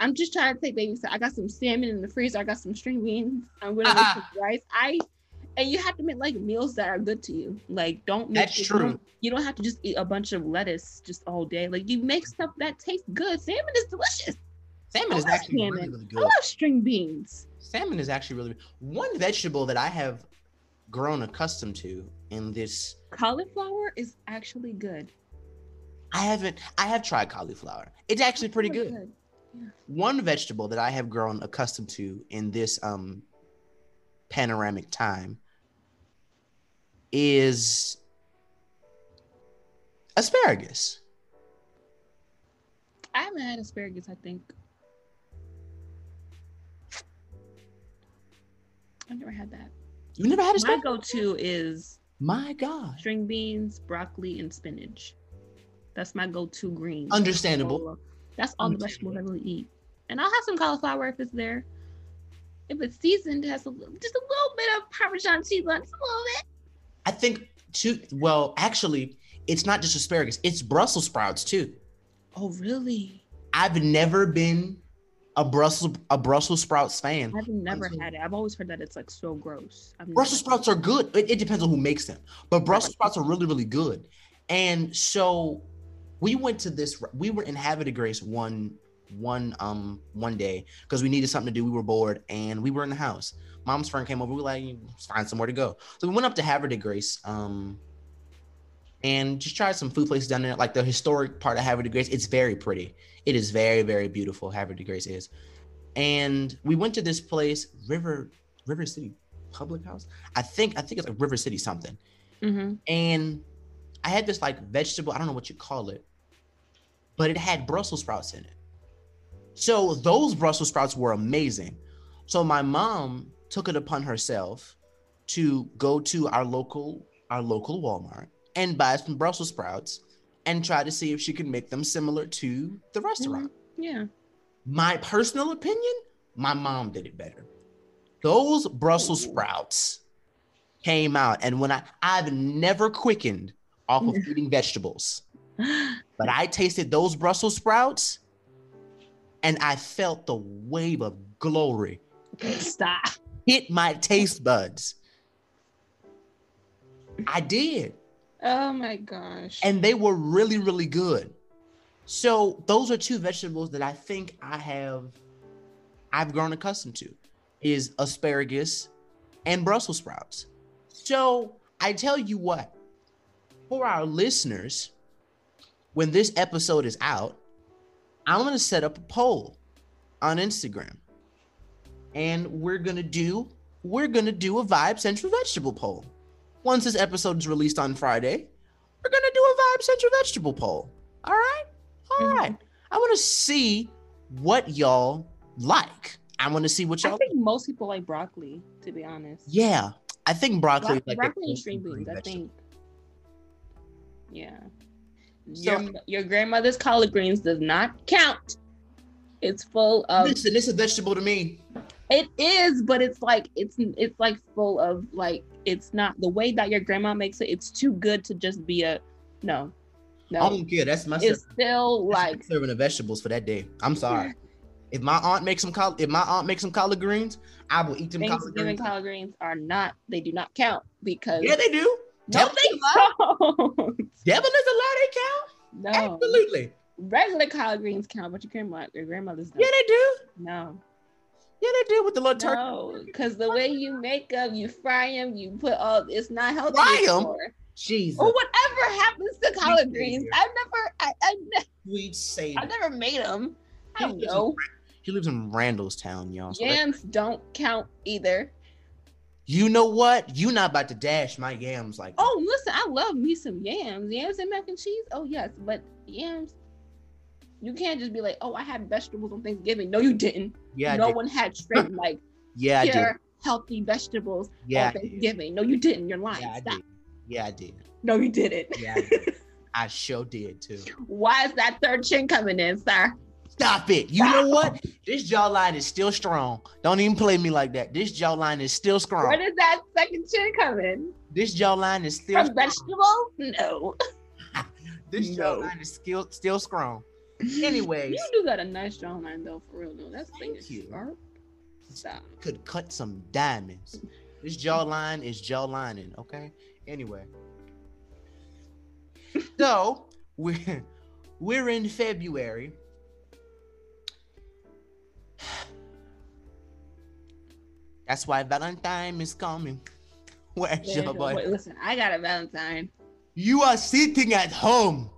I'm just trying to take baby steps. I got some salmon in the freezer. I got some string beans. I'm gonna ah. make some rice. I and you have to make like meals that are good to you. Like don't make That's it- true. You don't, you don't have to just eat a bunch of lettuce just all day. Like you make stuff that tastes good. Salmon is delicious. Salmon I is actually really, salmon. really I good. love string beans. Salmon is actually really one vegetable that I have grown accustomed to in this. Cauliflower is actually good. I haven't. I have tried cauliflower. It's actually pretty Really good. One vegetable that I have grown accustomed to in this um panoramic time is asparagus. I haven't had asparagus, I think. I've never had that. You never had My asparagus? go-to is My God. string beans, broccoli, and spinach. That's my go-to green. Understandable. That's all the vegetables I really eat. And I'll have some cauliflower if it's there. If it's seasoned, it has a, little- just a little bit of Parmesan cheese on it, just a little bit. I think too. Well, actually, it's not just asparagus. It's Brussels sprouts too. Oh, really? I've never been a Brussels a Brussels sprouts fan. I've never had it. I've always heard that it's like so gross. I've Brussels sprouts are good. It, it depends on who makes them, but Brussels sprouts are really, really good. And so we went to this. We were in Havre de Grace one one um one day because we needed something to do. We were bored and we were in the house. Mom's friend came over. We were like, find somewhere to go. So we went up to Havre de Grace. Um. And just tried some food places down there, like the historic part of Havre de Grace. It's very pretty. It is very, very beautiful. Havre de Grace is. And we went to this place, River River City Public House. I think I think it's like River City something. Mhm. And I had this like vegetable, I don't know what you call it, but it had Brussels sprouts in it. So those Brussels sprouts were amazing. So my mom took it upon herself to go to our local our local Walmart and buy some Brussels sprouts and try to see if she could make them similar to the restaurant mm-hmm. Yeah. my personal opinion, my mom did it better. Those Brussels sprouts came out, and when I I've never quickened off of eating vegetables, but I tasted those Brussels sprouts, and I felt the wave of glory Stop. hit my taste buds. I did. Oh my gosh. and they were really really good so those are two vegetables that i think i have i've grown accustomed to is asparagus and brussels sprouts so i tell you what for our listeners when this episode is out i'm going to set up a poll on instagram and we're going to do we're going to do a vibe central vegetable poll once this episode is released on friday we're gonna do a vibe central vegetable poll. All right, all Mhm. right. I want to see what y'all like. I want to see what y'all. I think most people like broccoli, to be honest. Yeah, I think broccoli. Bro- is like broccoli and string beans, I think. Yeah. So- your, your grandmother's collard greens does not count. It's full of Listen, it's a vegetable to me. it is, but it's like it's it's like full of like it's not the way that your grandma makes it, it's too good to just be a no. No. I don't care. That's my It's still that's like serving of vegetables for that day. I'm sorry. If my aunt makes some collard, if my aunt makes some collard greens, I will eat them collard Thanksgiving greens. collard greens are not. They do not count because Yeah, they do. No, Devil they is allowed. don't. Devil is allowed. They count. No, Absolutely. regular collard greens count, but your grandma, your grandmother's don't. Yeah, they do. No, Yeah, they do with the little turkey. no, because the way you make them, you fry them, you put all. It's not healthy. Fry 'em? anymore. Jesus. Or whatever happens to collard Sweet greens. I've never, I, I, ne- Sweet savior. I've never made them. I don't lives in know. He lives in Randallstown, y'all. So Yams don't count either. You know what? You not about to dash my yams like that. Oh, listen, I love me some yams. Yams and mac and cheese. Oh yes, but yams. You can't just be like, oh, I had vegetables on Thanksgiving. No, you didn't. yeah, no did. one had straight like Yeah, I did. pure healthy vegetables Yeah, on. Thanksgiving. No, you didn't. You're lying. Yeah, I Stop. did. Yeah, I did. No, you didn't. Yeah, I did. I sure did too. Why is that third chin coming in, sir? Stop it. You know what? This jawline is still strong. Don't even play me like that. This jawline is still Where strong. does that second chin come in? This jawline is still From strong. vegetables? No. This No. jawline is still still strong. Anyways, You do got a nice jawline though, for real though. That's thing Thank is you. sharp. Stop. could cut some diamonds. This jawline is jawlining, okay? Anyway. So we're we're in February. That's why Valentine is coming. Where's Yeah, your boy? Wait, listen, I got a Valentine. You are sitting at home.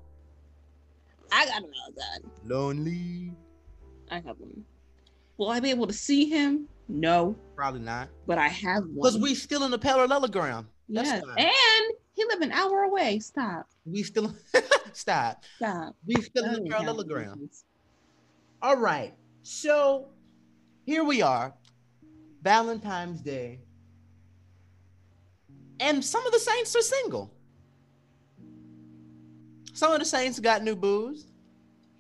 I got a Valentine. Lonely. I have one. Will I be able to see him? No, Probably not. but I have one. Because we still in the parallelogram. That's yes, fine. and he live an hour away. Stop. We still stop. Stop. We still in the parallelogram. All right. So here we are, Valentine's Day. And some of the saints are single. Some of the saints got new booze.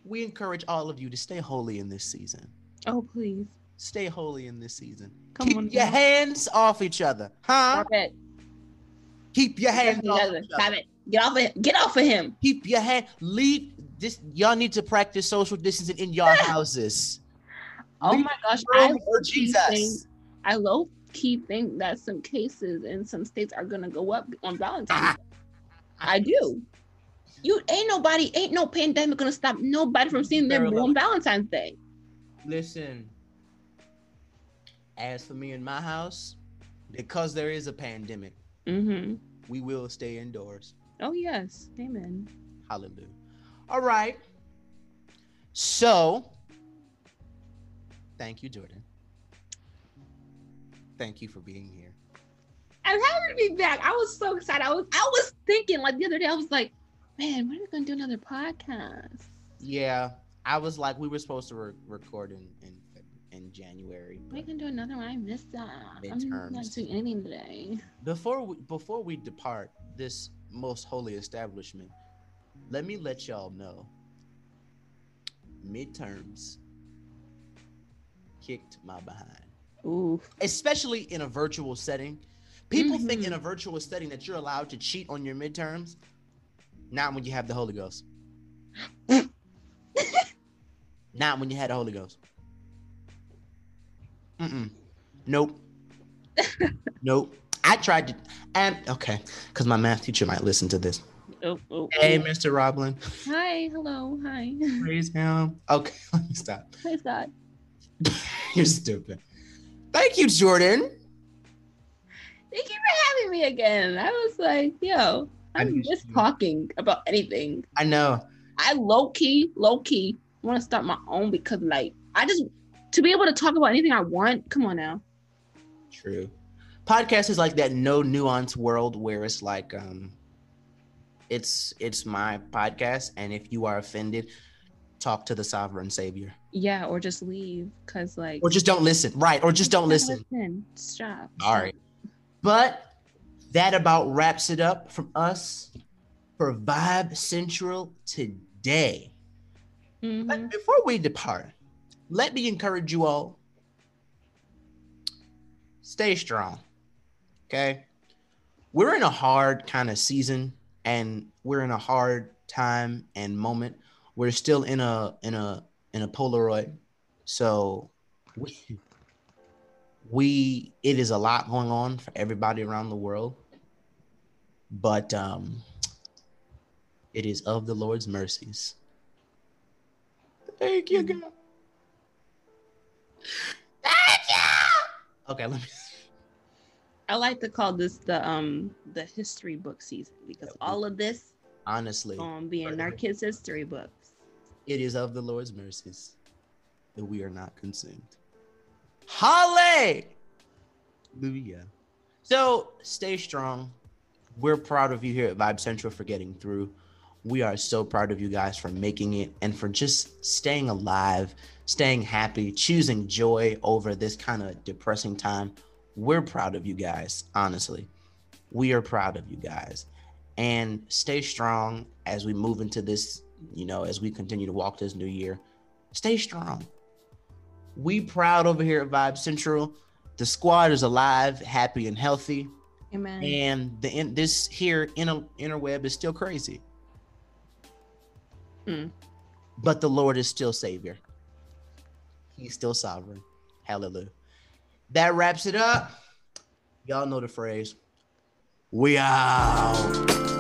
We encourage all of you to stay holy in this season. Oh please, Stay holy in this season. come Keep on. your now. hands off each other. Huh? Stop it. Keep your hands off Stop each other. it. Get off of him. Get off of him. Keep your hand. Leave this. Y'all need to practice social distancing in your houses. Oh Leave my gosh, the room I for low-key Jesus. I low key think that some cases in some states are gonna go up on Valentine's. Day. I do. You ain't nobody, ain't no pandemic gonna stop nobody from seeing their Parallel. on Valentine's Day. Listen, as for me in my house, because there is a pandemic, Mm-hmm. we will stay indoors. Oh yes, amen. Hallelujah. All right. So, thank you, Jordan. Thank you for being here. I'm happy to be back. I was so excited. I was, I was thinking like the other day. I was like, man, when are we gonna do another podcast? Yeah, I was like, we were supposed to re- record in in, in January. We're but gonna do another one. I missed that. I'm not Midterms. doing anything today. Before we before we depart this most holy establishment, let me let y'all know. Midterms kicked my behind, Ooh. especially in a virtual setting. People think Mhm. in a virtual setting that you're allowed to cheat on your midterms. Not when you have the Holy Ghost. Not when you had the Holy Ghost. Mm-mm. Nope. nope. I tried to, and okay, because my math teacher might listen to this. Oh, oh, Hey, oh. Mr. Roblin. Hi. Hello. Hi. Praise him. Okay, let me stop. Praise God. You're stupid. Thank you, Jordan. Thank you for having me again. I was like, yo, I'm just talking about anything. I know. I low key, low key want to start my own because like I just to be able to talk about anything I want. Come on now. True. Podcast is like that no nuance world where it's like um it's it's my podcast and if you are offended, talk to the sovereign savior. Yeah, or just leave because like Or just don't listen. Right. Or just don't listen. Listen. Stop. All right. But that about wraps it up from us for Vibe Central today. Mhm. But before we depart, let me encourage you all stay strong. Okay. We're in a hard kind of season and we're in a hard time and moment. We're still in a in a in a Polaroid. So we, we it is a lot going on for everybody around the world. But um it is of the Lord's mercies. Thank you, God. Thank you. Okay, let me I like to call this the um the history book season because all of this honestly um be in our kids' history books. It is of the Lord's mercies that we are not consumed. Hallelujah. So stay strong. We're proud of you here at Vibe Central for getting through. We are so proud of you guys for making it and for just staying alive, staying happy, choosing joy over this kind of depressing time. We're proud of you guys, honestly. We are proud of you guys. And stay strong as we move into this, you know, as we continue to walk this new year. Stay strong. We proud over here at Vibe Central. The squad is alive, happy, and healthy. Amen. And the in, this here inner interweb is still crazy. Hmm. But the Lord is still Savior. He's still sovereign. Hallelujah. That wraps it up. Y'all know the phrase. We out.